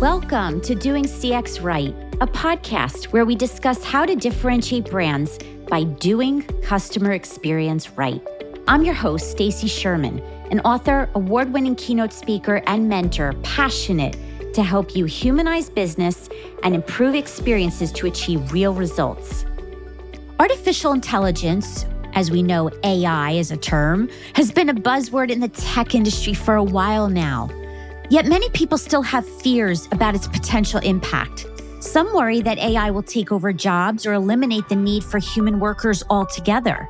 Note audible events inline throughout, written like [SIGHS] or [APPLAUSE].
Welcome to Doing CX Right, a podcast where we discuss how to differentiate brands by doing customer experience right. I'm your host, Stacy Sherman, an author, award-winning keynote speaker, and mentor, passionate to help you humanize business and improve experiences to achieve real results. Artificial intelligence, as we know AI is a term, has been a buzzword in the tech industry for a while now. Yet many people still have fears about its potential impact. Some worry that AI will take over jobs or eliminate the need for human workers altogether.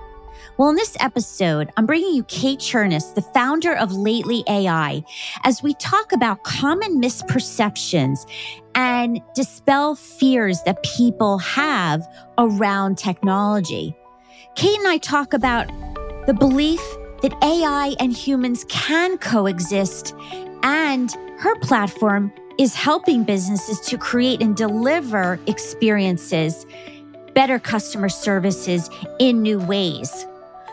Well, in this episode, I'm bringing you Kate Chernis, the founder of Lately AI, as we talk about common misperceptions and dispel fears that people have around technology. Kate and I talk about the belief that AI and humans can coexist and her platform is helping businesses to create and deliver experiences, better customer services in new ways.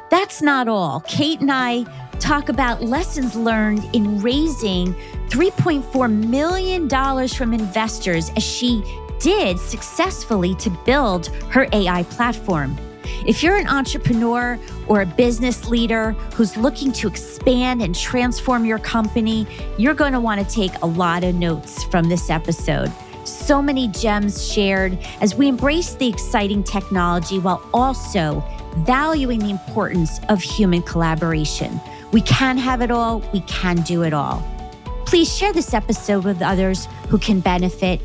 That's not all. Kate and I talk about lessons learned in raising $3.4 million from investors as she did successfully to build her AI platform. If you're an entrepreneur or a business leader who's looking to expand and transform your company, you're going to want to take a lot of notes from this episode. So many gems shared as we embrace the exciting technology while also valuing the importance of human collaboration. We can have it all, we can do it all. Please share this episode with others who can benefit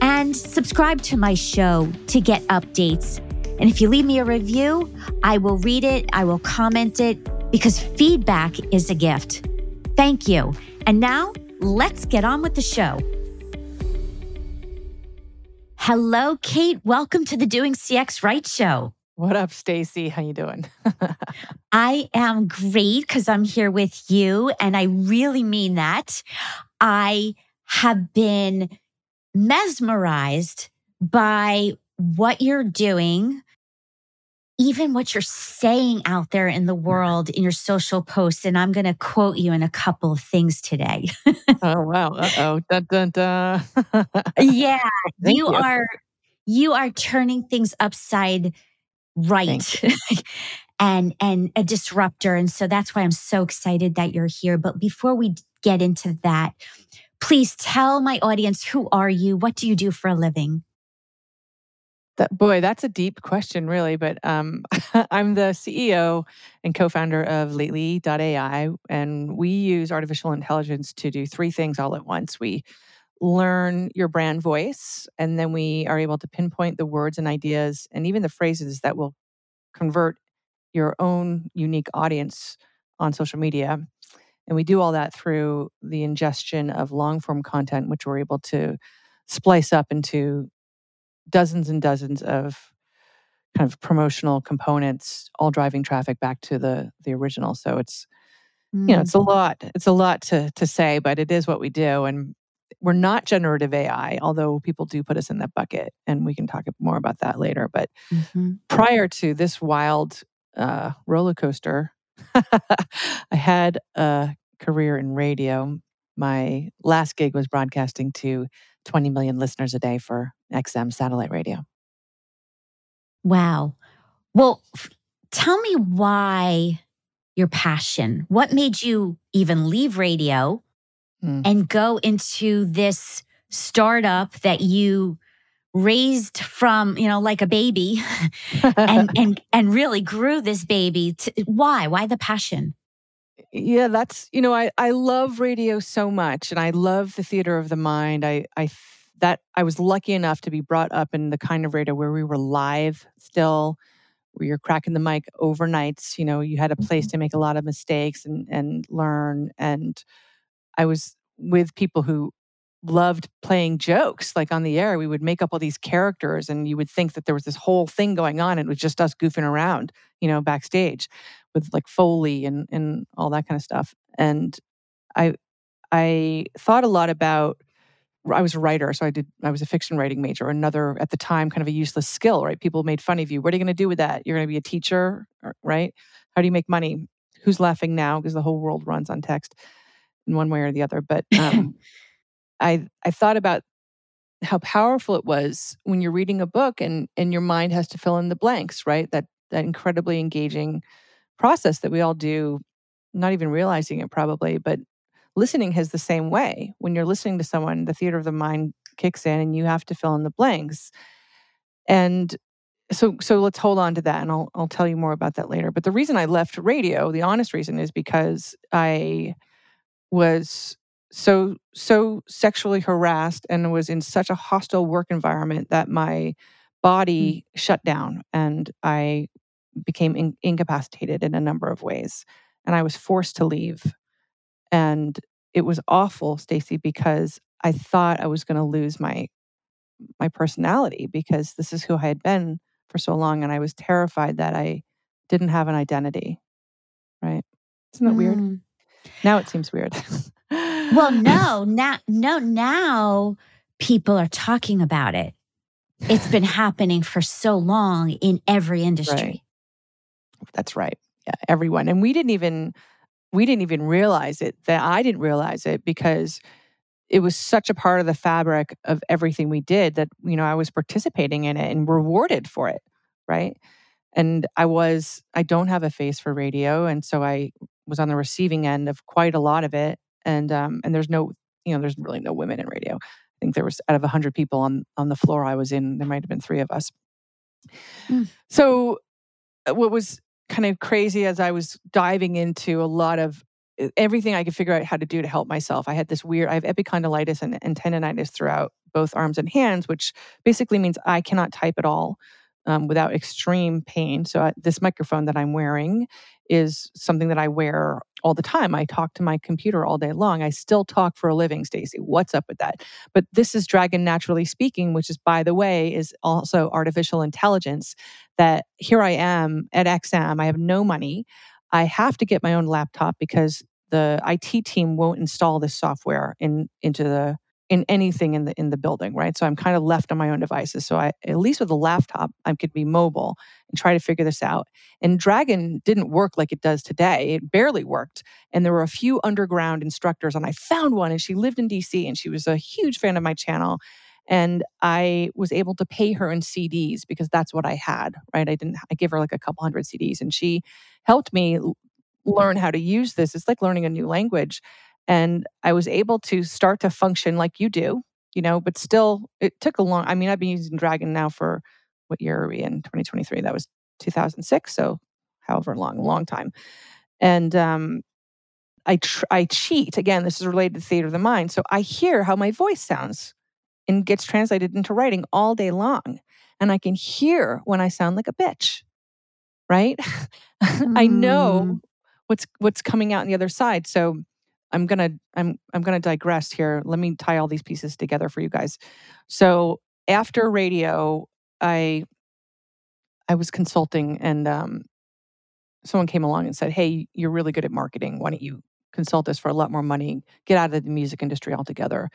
and subscribe to my show to get updates and if you leave me a review, I will read it, I will comment it, because feedback is a gift. Thank you. And now let's get on with the show. Hello, Kate. Welcome to the Doing CX Right show. What up, Stacy? How you doing? [LAUGHS] I am great because I'm here with you, and I really mean that. I have been mesmerized by what you're doing even what you're saying out there in the world in your social posts. And I'm going to quote you in a couple of things today. oh, wow. Uh oh. Dun, dun, dun. [LAUGHS] yeah. you, you are you are turning things upside right [LAUGHS] and and a disruptor and so that's why i'm so excited that you're here but before we get into that please tell my audience who are you what do you do for a living that, boy, that's a deep question, really. But um, [LAUGHS] I'm the CEO and co founder of Lately.ai, and we use artificial intelligence to do three things all at once. We learn your brand voice, and then we are able to pinpoint the words and ideas and even the phrases that will convert your own unique audience on social media. And we do all that through the ingestion of long form content, which we're able to splice up into dozens and dozens of kind of promotional components all driving traffic back to the the original so it's mm. you know it's a mm. lot it's a lot to to say but it is what we do and we're not generative ai although people do put us in that bucket and we can talk more about that later but mm-hmm. prior to this wild uh, roller coaster [LAUGHS] i had a career in radio my last gig was broadcasting to 20 million listeners a day for XM satellite radio. Wow. Well, f- tell me why your passion. What made you even leave radio mm. and go into this startup that you raised from, you know, like a baby [LAUGHS] and [LAUGHS] and and really grew this baby. To, why? Why the passion? Yeah, that's you know, I I love radio so much and I love the theater of the mind. I I that I was lucky enough to be brought up in the kind of radio where we were live still, where you're cracking the mic overnights. You know, you had a place mm-hmm. to make a lot of mistakes and and learn. And I was with people who loved playing jokes like on the air we would make up all these characters and you would think that there was this whole thing going on and it was just us goofing around you know backstage with like foley and and all that kind of stuff and i i thought a lot about I was a writer, so I did. I was a fiction writing major. Another at the time, kind of a useless skill, right? People made fun of you. What are you going to do with that? You're going to be a teacher, right? How do you make money? Who's laughing now? Because the whole world runs on text, in one way or the other. But um, [COUGHS] I I thought about how powerful it was when you're reading a book and and your mind has to fill in the blanks, right? That that incredibly engaging process that we all do, not even realizing it probably, but listening has the same way. When you're listening to someone, the theater of the mind kicks in and you have to fill in the blanks. And so so let's hold on to that and I'll I'll tell you more about that later. But the reason I left radio, the honest reason is because I was so so sexually harassed and was in such a hostile work environment that my body mm. shut down and I became in, incapacitated in a number of ways and I was forced to leave and it was awful Stacy because I thought I was going to lose my my personality because this is who I had been for so long and I was terrified that I didn't have an identity right isn't that mm. weird now it seems weird well, [LAUGHS] no, now, no, now people are talking about it. It's been happening for so long in every industry. Right. That's right. Yeah, everyone. And we didn't even we didn't even realize it. That I didn't realize it because it was such a part of the fabric of everything we did that you know I was participating in it and rewarded for it, right? And I was I don't have a face for radio and so I was on the receiving end of quite a lot of it and um, and there's no you know there's really no women in radio. I think there was out of 100 people on on the floor I was in, there might have been three of us. Mm. So uh, what was kind of crazy as I was diving into a lot of everything I could figure out how to do to help myself. I had this weird, I have epicondylitis and, and tendonitis throughout both arms and hands, which basically means I cannot type at all um, without extreme pain. So, I, this microphone that I'm wearing is something that I wear all the time. I talk to my computer all day long. I still talk for a living, Stacy. What's up with that? But this is Dragon Naturally Speaking, which is, by the way, is also artificial intelligence. That here I am at XM. I have no money. I have to get my own laptop because the IT team won't install this software in into the in anything in the in the building, right? So I'm kind of left on my own devices. So I at least with a laptop, I could be mobile and try to figure this out. And Dragon didn't work like it does today. It barely worked. And there were a few underground instructors, and I found one, and she lived in DC, and she was a huge fan of my channel. And I was able to pay her in CDs because that's what I had, right? I didn't. I gave her like a couple hundred CDs, and she helped me learn how to use this. It's like learning a new language. And I was able to start to function like you do, you know, but still, it took a long, I mean, I've been using Dragon now for what year are we in? 2023. That was 2006. So however long, long time. And um, I, tr- I cheat. Again, this is related to theater of the mind. So I hear how my voice sounds and gets translated into writing all day long. And I can hear when I sound like a bitch, right? Mm. [LAUGHS] I know mm. what's what's coming out on the other side. So I'm gonna I'm I'm gonna digress here. Let me tie all these pieces together for you guys. So after radio, I I was consulting and um, someone came along and said, "Hey, you're really good at marketing. Why don't you consult us for a lot more money? Get out of the music industry altogether."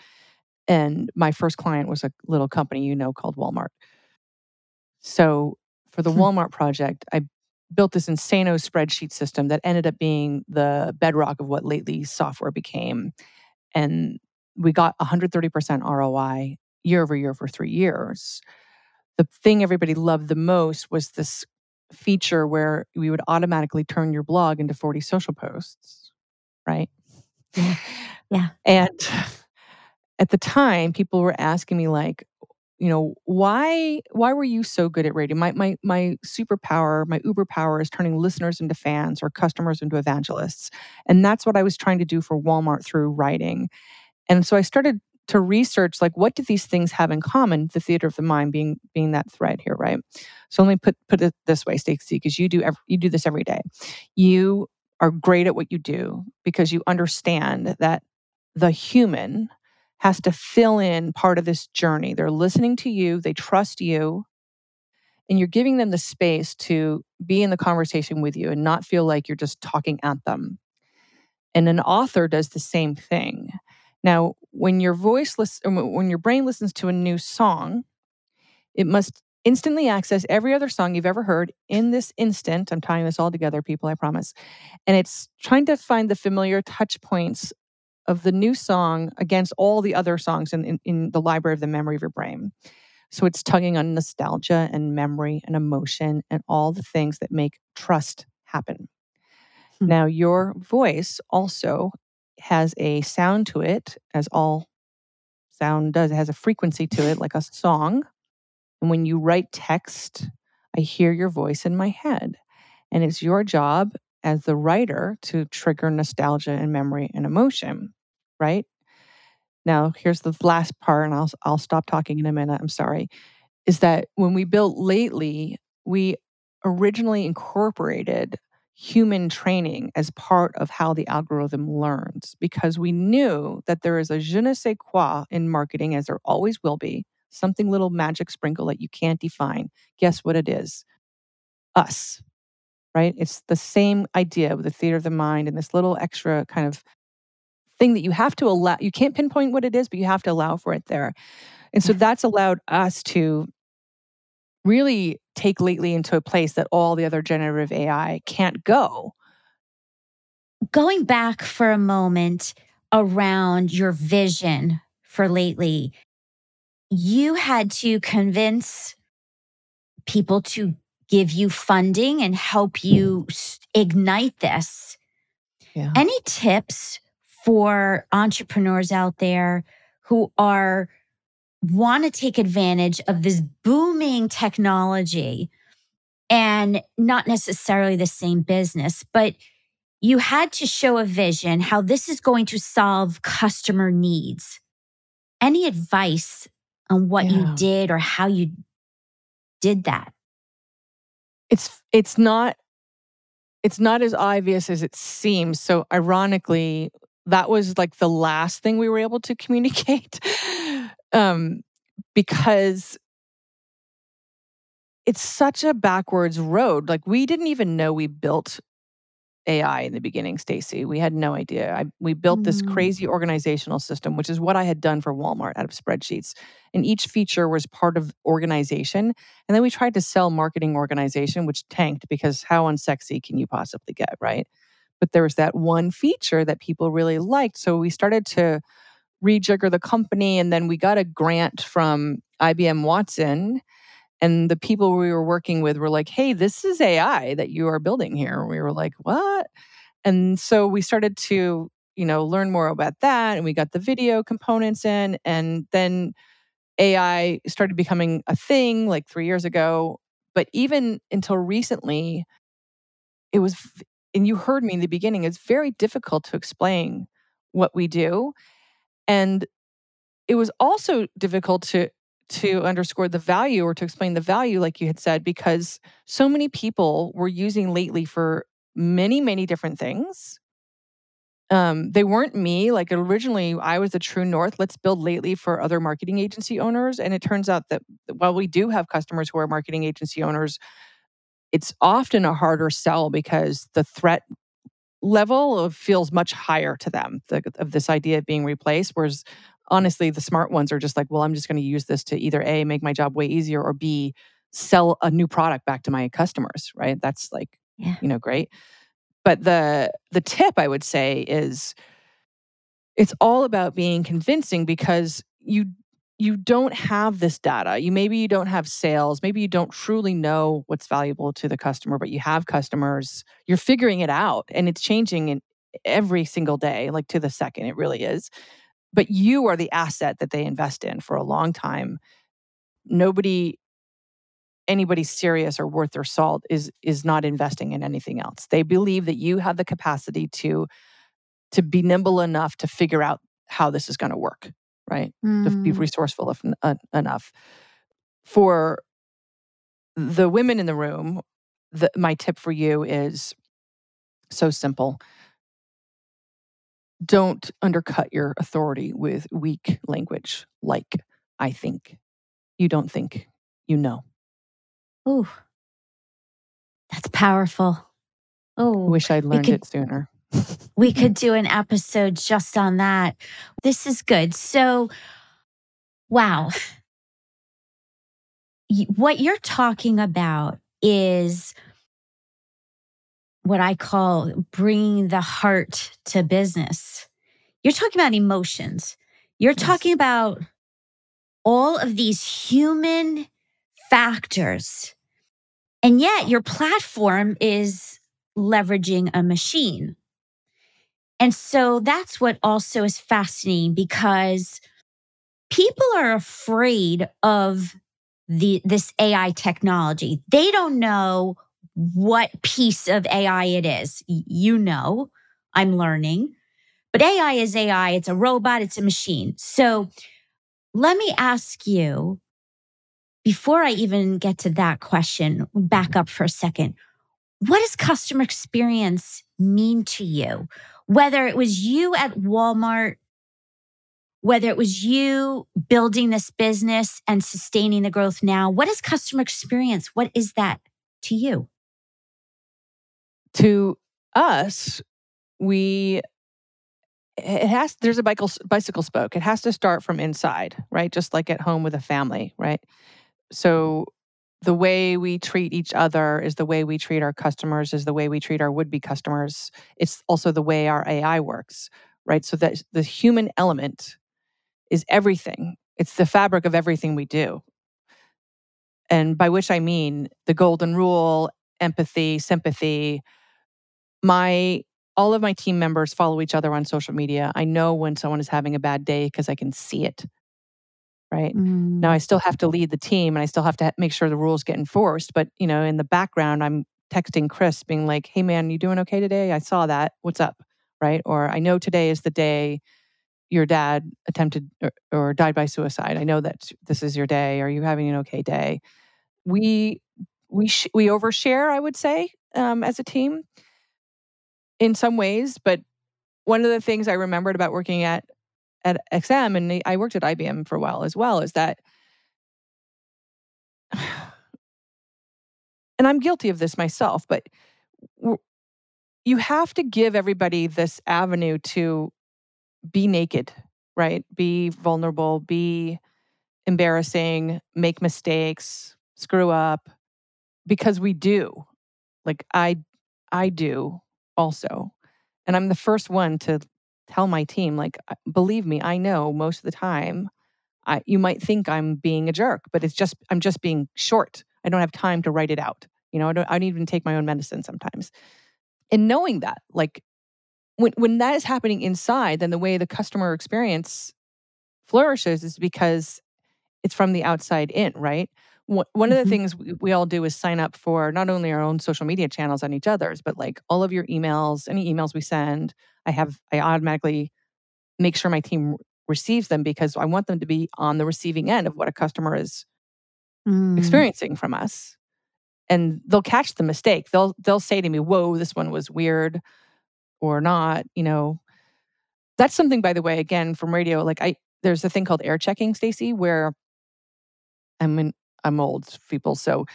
And my first client was a little company you know called Walmart. So for the hmm. Walmart project, I built this insano spreadsheet system that ended up being the bedrock of what lately software became. And we got 130% ROI year over year for three years. The thing everybody loved the most was this feature where we would automatically turn your blog into 40 social posts, right? Yeah. Yeah. And at the time, people were asking me, like, you know why why were you so good at radio? My my my superpower my uber power is turning listeners into fans or customers into evangelists and that's what i was trying to do for walmart through writing and so i started to research like what do these things have in common the theater of the mind being being that thread here right? So let me put put it this way stacy because you do every, you do this every day. You are great at what you do because you understand that the human has to fill in part of this journey. They're listening to you, they trust you, and you're giving them the space to be in the conversation with you and not feel like you're just talking at them. And an author does the same thing. Now, when your voice listen, um, when your brain listens to a new song, it must instantly access every other song you've ever heard in this instant. I'm tying this all together, people, I promise. And it's trying to find the familiar touch points of the new song against all the other songs in, in, in the library of the memory of your brain. So it's tugging on nostalgia and memory and emotion and all the things that make trust happen. Hmm. Now, your voice also has a sound to it, as all sound does. It has a frequency to it, like a song. And when you write text, I hear your voice in my head. And it's your job as the writer to trigger nostalgia and memory and emotion, right? Now, here's the last part, and I'll, I'll stop talking in a minute. I'm sorry. Is that when we built lately, we originally incorporated human training as part of how the algorithm learns because we knew that there is a je ne sais quoi in marketing, as there always will be, something little magic sprinkle that you can't define. Guess what it is? Us, right? It's the same idea with the theater of the mind and this little extra kind of thing that you have to allow. You can't pinpoint what it is, but you have to allow for it there. And so that's allowed us to really take lately into a place that all the other generative AI can't go. Going back for a moment around your vision for lately, you had to convince people to give you funding and help you mm. ignite this. Yeah. Any tips for entrepreneurs out there who are want to take advantage of this booming technology and not necessarily the same business, but you had to show a vision how this is going to solve customer needs. Any advice on what yeah. you did or how you did that? It's it's not it's not as obvious as it seems. So ironically, that was like the last thing we were able to communicate [LAUGHS] um, because it's such a backwards road. Like we didn't even know we built AI in the beginning, Stacy. We had no idea. I, we built this mm. crazy organizational system, which is what I had done for Walmart out of spreadsheets. And each feature was part of organization. And then we tried to sell marketing organization, which tanked because how unsexy can you possibly get, right? But there was that one feature that people really liked. So we started to rejigger the company. And then we got a grant from IBM Watson. And the people we were working with were like, hey, this is AI that you are building here. we were like, what? And so we started to, you know, learn more about that. And we got the video components in. And then AI started becoming a thing like three years ago. But even until recently, it was, and you heard me in the beginning, it's very difficult to explain what we do. And it was also difficult to to underscore the value or to explain the value like you had said because so many people were using lately for many many different things um, they weren't me like originally i was the true north let's build lately for other marketing agency owners and it turns out that while we do have customers who are marketing agency owners it's often a harder sell because the threat level of feels much higher to them the, of this idea of being replaced whereas honestly the smart ones are just like well i'm just going to use this to either a make my job way easier or b sell a new product back to my customers right that's like yeah. you know great but the the tip i would say is it's all about being convincing because you you don't have this data. You maybe you don't have sales, maybe you don't truly know what's valuable to the customer, but you have customers. You're figuring it out and it's changing in every single day, like to the second. It really is. But you are the asset that they invest in for a long time. Nobody anybody serious or worth their salt is is not investing in anything else. They believe that you have the capacity to to be nimble enough to figure out how this is going to work right? Mm. To be mm. resourceful if, uh, enough. For the women in the room, the, my tip for you is so simple. Don't undercut your authority with weak language like I think. You don't think, you know. Oh, that's powerful. Oh, wish I'd learned could, it sooner we could do an episode just on that. This is good. So, wow. What you're talking about is what I call bringing the heart to business. you're talking about emotions. You're yes. talking about all of these human factors. And yet your platform is leveraging a machine. And so that's what also is fascinating because people are afraid of the this AI technology. They don't know what piece of AI it is. You know, I'm learning. But AI is AI, it's a robot, it's a machine. So let me ask you before I even get to that question, back up for a second. What does customer experience mean to you? Whether it was you at Walmart, whether it was you building this business and sustaining the growth now, what is customer experience? What is that to you? To us, we it has there's a bicycle bicycle spoke. It has to start from inside, right? Just like at home with a family, right? So the way we treat each other is the way we treat our customers is the way we treat our would-be customers. It's also the way our ai works right? So that the human element is everything. It's the fabric of everything we do. And by which i mean the golden rule empathy sympathy. My all of my team members follow each other on social media. I know when someone is having a bad day because i can see it right? Mm. now i still have to lead the team and i still have to make sure the rules get enforced but you know in the background i'm texting chris being like hey man you doing okay today? I saw that. What's up? Right? Or i know today is the day your dad attempted or, or died by suicide. I know that this is your day. Are you having an okay day? We we sh- we overshare i would say um, as a team in some ways but one of the things i remembered about working at at XM and I worked at IBM for a while as well is that [SIGHS] and I'm guilty of this myself, but you have to give everybody this avenue to be naked, right? Be vulnerable, be embarrassing, make mistakes, screw up because we do. Like I I do also. And I'm the first one to tell my team like believe me i know most of the time I, you might think i'm being a jerk but it's just i'm just being short. I don't have time to write it out. You know i don't, I don't even take my own medicine sometimes. And knowing that like when, when that is happening inside then the way the customer experience flourishes is because it's from the outside in right one of the mm-hmm. things we, we all do is sign up for not only our own social media channels on each other's but like all of your emails any emails we send i have i automatically make sure my team receives them because i want them to be on the receiving end of what a customer is mm. experiencing from us and they'll catch the mistake they'll they'll say to me whoa this one was weird or not you know that's something by the way again from radio like i there's a thing called air checking stacy where I'm in, I'm old people, so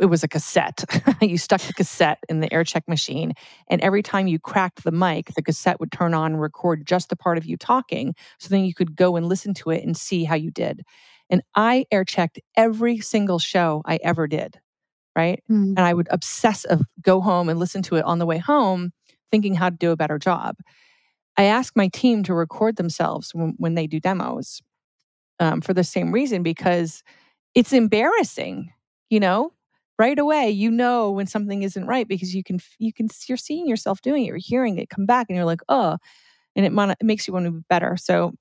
it was a cassette. [LAUGHS] you stuck the cassette in the air check machine, and every time you cracked the mic, the cassette would turn on and record just the part of you talking. So then you could go and listen to it and see how you did. And I air checked every single show I ever did, right? Mm. And I would obsess of go home and listen to it on the way home, thinking how to do a better job. I ask my team to record themselves when, when they do demos um, for the same reason because it's embarrassing, you know? Right away, you know when something isn't right because you can you can you're seeing yourself doing it, you're hearing it come back and you're like, "Oh." And it, it makes you want to be better. So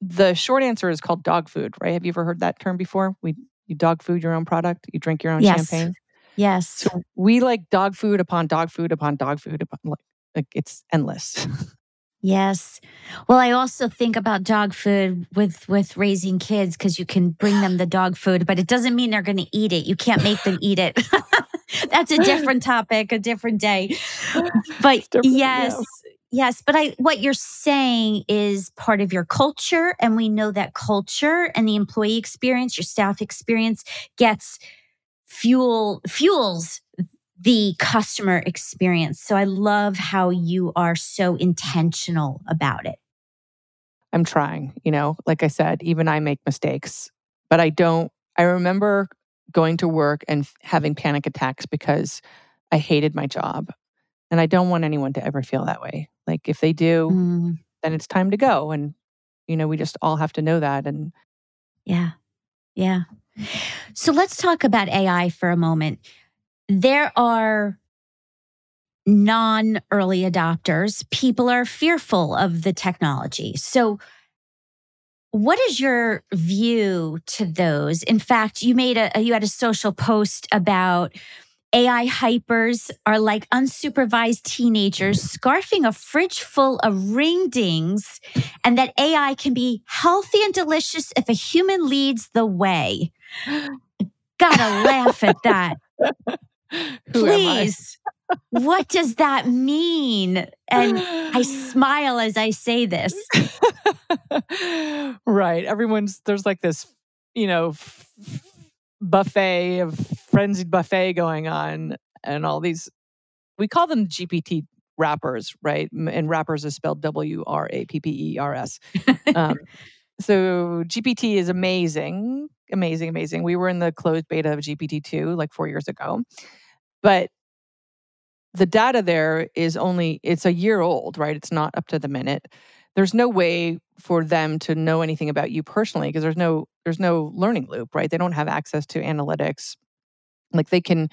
the short answer is called dog food, right? Have you ever heard that term before? We you dog food your own product, you drink your own yes. champagne. Yes. So we like dog food upon dog food upon dog food upon like, like it's endless. [LAUGHS] Yes. Well, I also think about dog food with with raising kids because you can bring them the dog food, but it doesn't mean they're going to eat it. You can't make them eat it. [LAUGHS] That's a [LAUGHS] different topic, a different day. [LAUGHS] But yes, yeah. yes, but I what you're saying is part of your culture and we know that culture and the employee experience, your staff experience gets fuel fuels the customer experience. So I love how you are so intentional about it. I'm trying, you know, like I said, even I make mistakes, but I don't. I remember going to work and having panic attacks because I hated my job. And I don't want anyone to ever feel that way. Like if they do, mm. then it's time to go. And, you know, we just all have to know that. And yeah, yeah. So let's talk about AI for a moment. There are non early adopters. People are fearful of the technology. So, what is your view to those? In fact, you made a you had a social post about AI hypers are like unsupervised teenagers scarfing a fridge full of ring dings, and that AI can be healthy and delicious if a human leads the way. [GASPS] Gotta laugh at that. [LAUGHS] Please. what does that mean? And I [LAUGHS] smile as I say this. right. Everyone's, there's like this, you know, buffet of frenzied buffet going on and all these we call them gpt wrappers right and wrappers is spelled w-r-a-p-p-e-r-s [LAUGHS] um, so gpt is amazing amazing amazing. We were in the closed beta of gpt-2 like four years ago but the data there is only it's a year old right? It's not up to the minute. There's no way for them to know anything about you personally because there's no there's no learning loop right? They don't have access to analytics. Like they can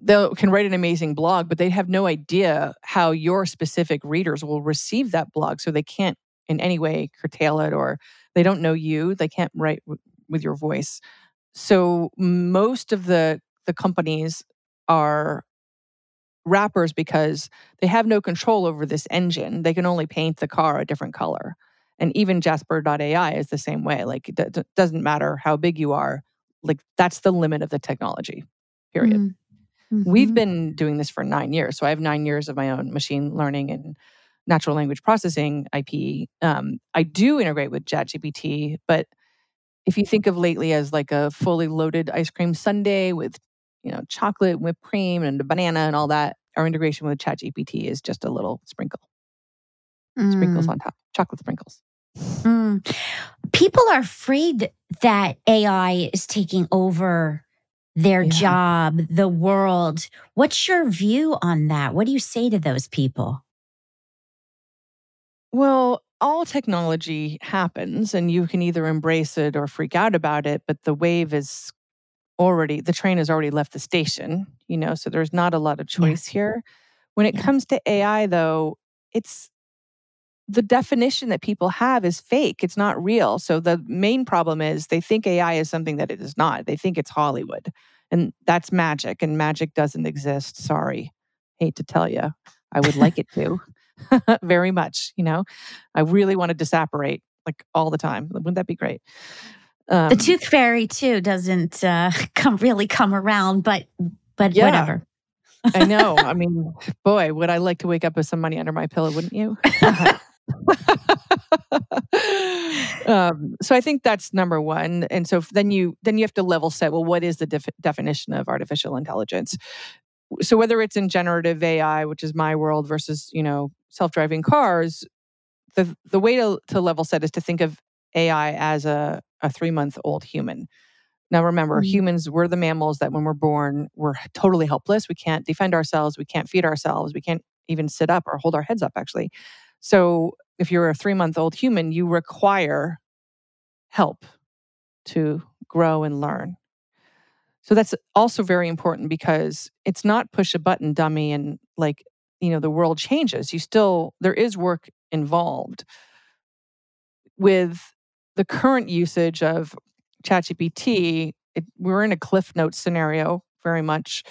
they can write an amazing blog but they have no idea how your specific readers will receive that blog so they can't in any way curtail it or they don't know you they can't write w- with your voice so most of the the companies are wrappers because they have no control over this engine. They can only paint the car a different color. And even Jasper.ai is the same way. Like it d- doesn't matter how big you are, like that's the limit of the technology, period. Mm-hmm. We've been doing this for nine years. So I have nine years of my own machine learning and natural language processing IP. Um, I do integrate with ChatGPT, but if you think of lately as like a fully loaded ice cream sundae with you know, chocolate, whipped cream, and a banana and all that. Our integration with ChatGPT is just a little sprinkle, mm. sprinkles on top, chocolate sprinkles. Mm. People are afraid that AI is taking over their yeah. job, the world. What's your view on that? What do you say to those people? Well, all technology happens and you can either embrace it or freak out about it, but the wave is already the train has already left the station you know so there's not a lot of choice yeah. here when it yeah. comes to ai though it's the definition that people have is fake it's not real so the main problem is they think ai is something that it is not they think it's hollywood and that's magic and magic doesn't exist sorry hate to tell you i would like it [LAUGHS] to [LAUGHS] very much you know i really want to disapparate like all the time wouldn't that be great um, the tooth fairy too doesn't uh, [LAUGHS] come really come around, but but yeah, whatever. I know. [LAUGHS] I mean, boy, would I like to wake up with some money under my pillow, wouldn't you? um, so I think that's number one. And so then you then you have to level set. Well, what is the def- definition of artificial intelligence? So whether it's in generative AI, which is my world, versus you know self driving cars, the the way to, to level set is to think of AI as a a three month old human. Now, remember, mm-hmm. humans, we're the mammals that when we're born, we're totally helpless. We can't defend ourselves. We can't feed ourselves. We can't even sit up or hold our heads up, actually. So, if you're a three month old human, you require help to grow and learn. So, that's also very important because it's not push a button dummy and like, you know, the world changes. You still, there is work involved with the current usage of ChatGPT, it, we're in a Cliff Note scenario very much.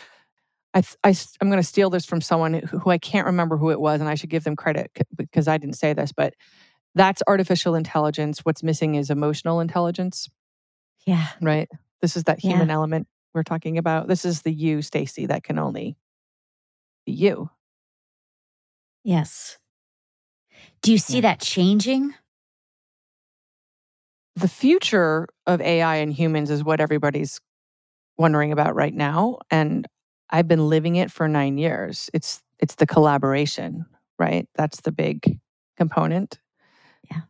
I, I, am going to steal this from someone who, who I can't remember who it was, and I should give them credit because I didn't say this, but that's artificial intelligence. What's missing is emotional intelligence. Yeah. Right. This is that human yeah. element we're talking about. This is the you, Stacy, that can only be you. Yes. Do you see yeah. that changing? the future of AI and humans is what everybody's wondering about right now. And I've been living it for nine years. It's it's the collaboration, right? That's the big component. Yeah.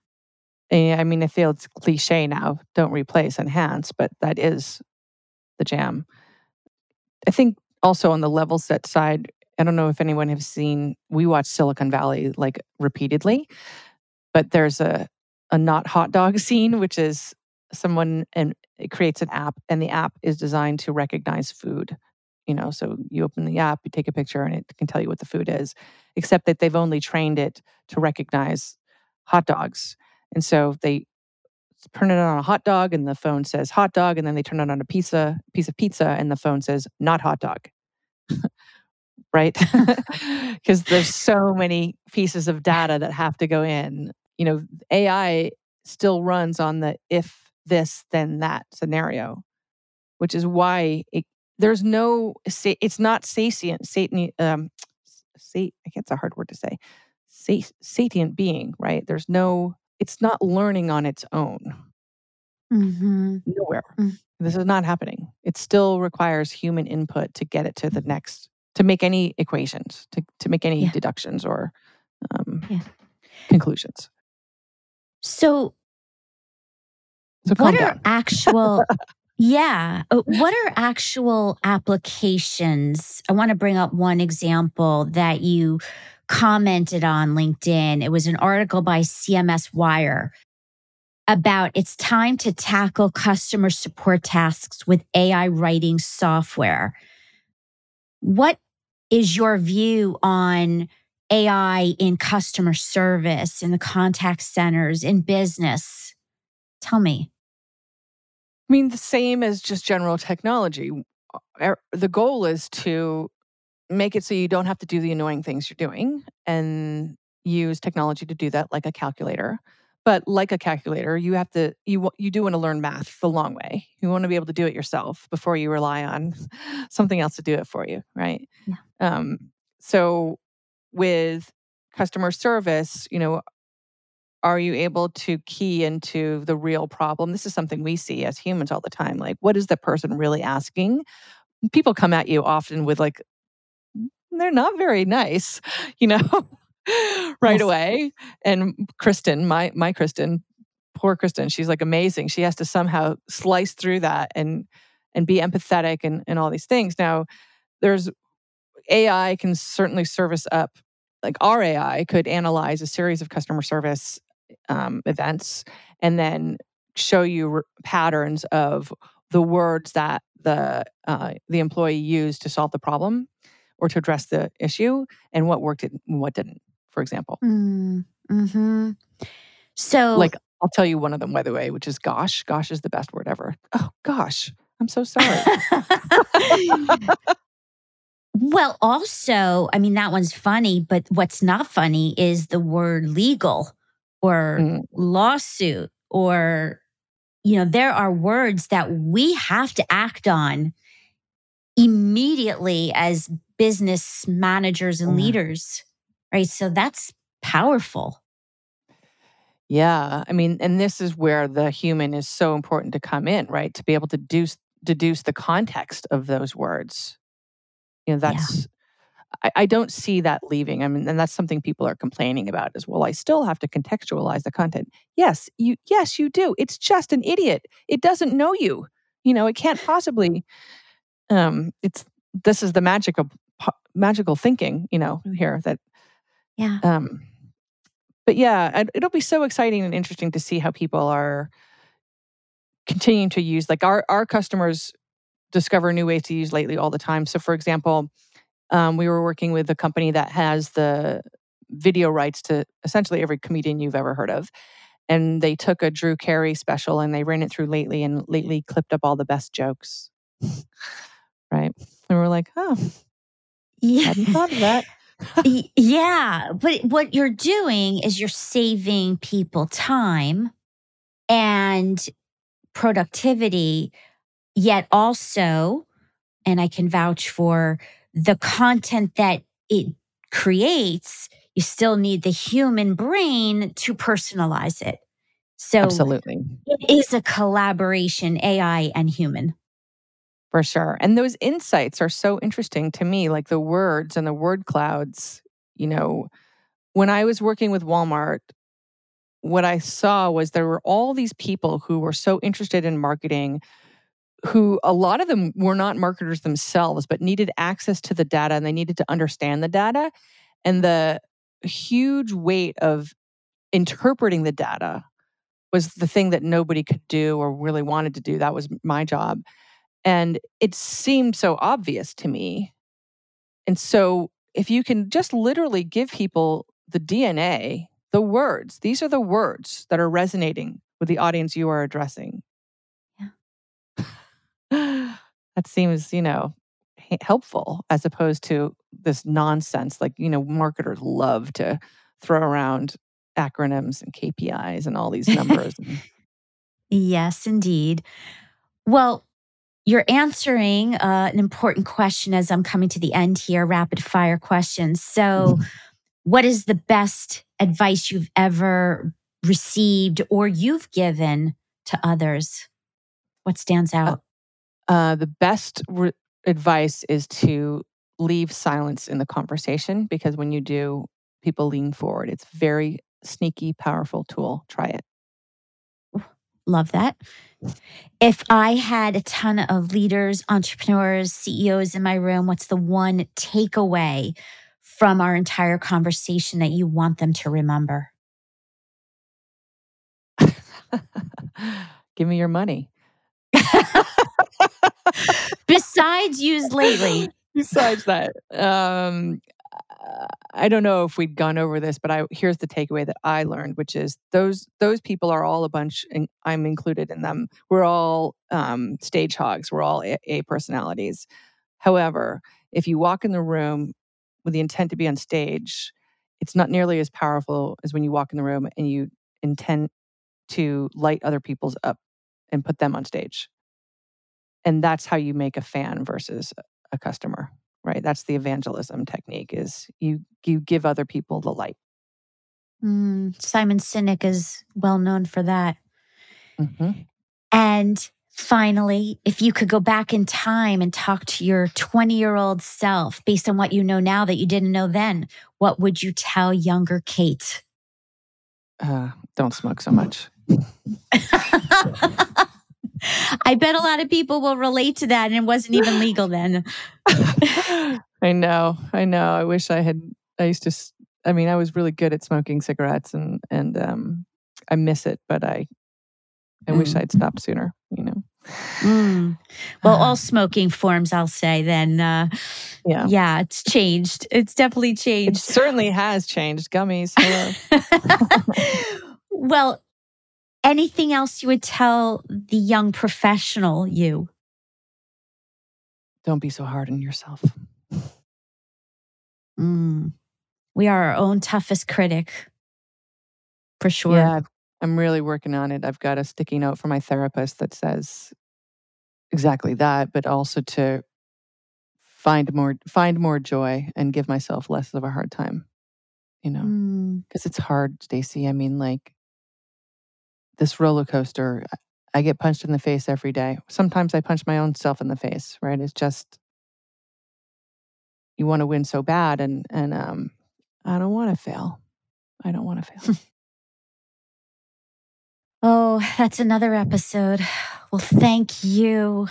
And I mean, I feel it's cliche now. Don't replace, enhance, but that is the jam. I think also on the level set side, I don't know if anyone has seen, we watch Silicon Valley like repeatedly, but there's a, a not hot dog [LAUGHS] scene, which is someone and it creates an app and the app is designed to recognize food. You know, so you open the app, you take a picture and it can tell you what the food is, except that they've only trained it to recognize hot dogs. And so they turn it on a hot dog and the phone says hot dog and then they turn it on a pizza piece of pizza and the phone says not hot dog [LAUGHS] right [LAUGHS] because there's so many pieces of data that have to go in you know ai still runs on the if this then that scenario which is why it, there's no it's not sapient satan um sate i guess it's a hard word to say sapient being right there's no it's not learning on its own. Mm-hmm. Nowhere. Mm-hmm. This is not happening. It still requires human input to get it to the mm-hmm. next, to make any equations, to, to make any yeah. deductions or um, yeah. conclusions. So, so what are down. actual, [LAUGHS] yeah, uh, what are actual applications? I want to bring up one example that you commented on LinkedIn. It was an article by CMS Wire about it's time to tackle customer support tasks with AI writing software. What is your view on AI in customer service, in the contact centers, in business? Tell me. I mean, the same as just general technology. Uh, er, the goal is to make it so you don't have to do the annoying things you're doing and use technology to do that like a calculator but like a calculator you have to you you do want to learn math the long way. You want to be able to do it yourself before you rely on [LAUGHS] something else to do it for you right? Yeah. um, so with customer service you know are you able to key into the real problem? This is something we see as humans all the time like what is the person really asking? People come at you often with like they're not very nice, [LAUGHS] you know, [LAUGHS] right away. And Kristen, my my Kristen, poor Kristen, she's like amazing. She has to somehow slice through that and and be empathetic and, and all these things. Now, there's AI can certainly service up, like our AI could analyze a series of customer service um, events and then show you r- patterns of the words that the uh, the employee used to solve the problem or to address the issue and what worked and what didn't, for example. Mm, hmm So, like, I'll tell you one of them, by the way, which is gosh. Gosh is the best word ever. Oh, gosh. I'm so sorry. [LAUGHS] well, also, I mean, that one's funny, but what's not funny is the word legal or mm. lawsuit or, you know, there are words that we have to act on immediately as business managers and leaders, right? So that's powerful. Yeah. I mean, and this is where the human is so important to come in, right? To be able to deduce, deduce the context of those words. You know, that's, yeah. I, I don't see that leaving. I mean, and that's something people are complaining about as well. I still have to contextualize the content. Yes, you, yes, you do. It's just an idiot. It doesn't know you. You know, it can't possibly, um, it's, this is the magic of magical thinking, you know, here that, yeah. Um, but yeah, it'll be so exciting and interesting to see how people are continuing to use, like our, our customers discover new ways to use lately all the time. So, for example, um, we were working with a company that has the video rights to essentially every comedian you've ever heard of. And they took a Drew Carey special and they ran it through lately and lately clipped up all the best jokes. [LAUGHS] right. And we're like, oh, [LAUGHS] yeah. Hadn't thought of that. Yeah. But what you're doing is you're saving people time and productivity, yet also, and I can vouch for the content that it creates, you still need the human brain to personalize it. So, absolutely, it is a collaboration, AI and human. For sure. And those insights are so interesting to me, like the words and the word clouds. You know, when I was working with Walmart, what I saw was there were all these people who were so interested in marketing who a lot of them were not marketers themselves, but needed access to the data and they needed to understand the data. And the huge weight of interpreting the data was the thing that nobody could do or really wanted to do. That was my job. And it seemed so obvious to me. And so, if you can just literally give people the DNA, the words, these are the words that are resonating with the audience you are addressing. Yeah. [SIGHS] that seems, you know, helpful as opposed to this nonsense. Like, you know, marketers love to throw around acronyms and KPIs and all these [LAUGHS] numbers. yes, indeed. Well, you're answering uh, an important question as I'm coming to the end here, rapid fire questions. So, mm-hmm. what is the best advice you've ever received or you've given to others? What stands uh, out? Uh, uh, the best re- advice is to leave silence in the conversation because when you do, people lean forward. It's very sneaky, powerful tool. Try it. Love that. If I had a ton of leaders, entrepreneurs, CEOs in my room, what's the one takeaway from our entire conversation that you want them to remember? [LAUGHS] Give me your money. [LAUGHS] Besides used lately. [LAUGHS] Besides that, um, I don't know if we'd gone over this, but I here's the takeaway that I learned, which is those those people are all a bunch, and I'm included in them. We're all um, stage hogs. We're all a, a personalities. However, if you walk in the room with the intent to be on stage, it's not nearly as powerful as when you walk in the room and you intend to light other people's up and put them on stage. And that's how you make a fan versus a customer right? That's the evangelism technique is you you give other people the light. Mm, simon sinek is well known for that. Mm-hmm. and finally if you could go back in time and talk to your 20 year old self based on what you know now that you didn't know then what would you tell younger kate? Uh, don't smoke so much [LAUGHS] [LAUGHS] [LAUGHS] I bet a lot of people will relate to that and it wasn't even legal then. [LAUGHS] I know. I know. I wish I had I used to I mean, I was really good at smoking cigarettes and and um I miss it, but I I mm. wish I'd stopped sooner, you know. Mm. Well, all [SIGHS] smoking forms, I'll say then. Uh, yeah. Yeah, it's changed. It's definitely changed. It certainly has changed. Gummies. [LAUGHS] well, anything else you would tell the young professional you? Don't be so hard on yourself. Mm. We are our own toughest critic, for sure. Yeah, I'm really working on it. I've got a sticky note from my therapist that says exactly that, but also to find more find more joy and give myself less of a hard time. You know, because mm. it's hard, Stacy. I mean, like this roller coaster. I get punched in the face every day. Sometimes I punch my own self in the face, right? It's just you want to win so bad and and um I don't want to fail. I don't want to fail. [LAUGHS] oh, that's another episode. Well, thank you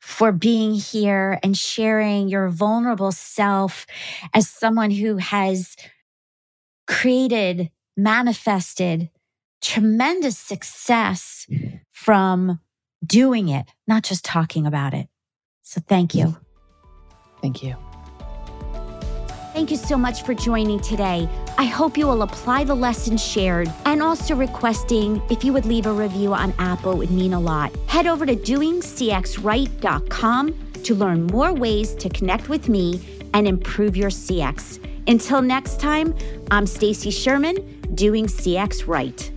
for being here and sharing your vulnerable self as someone who has created, manifested, tremendous success from doing it, not just talking about it. So thank you. Thank you. Thank you so much for joining today. I hope you will apply the lessons shared and also requesting if you would leave a review on Apple would mean a lot. Head over to doingcxright.com to learn more ways to connect with me and improve your CX. Until next time, I'm Stacy Sherman, doing CX right.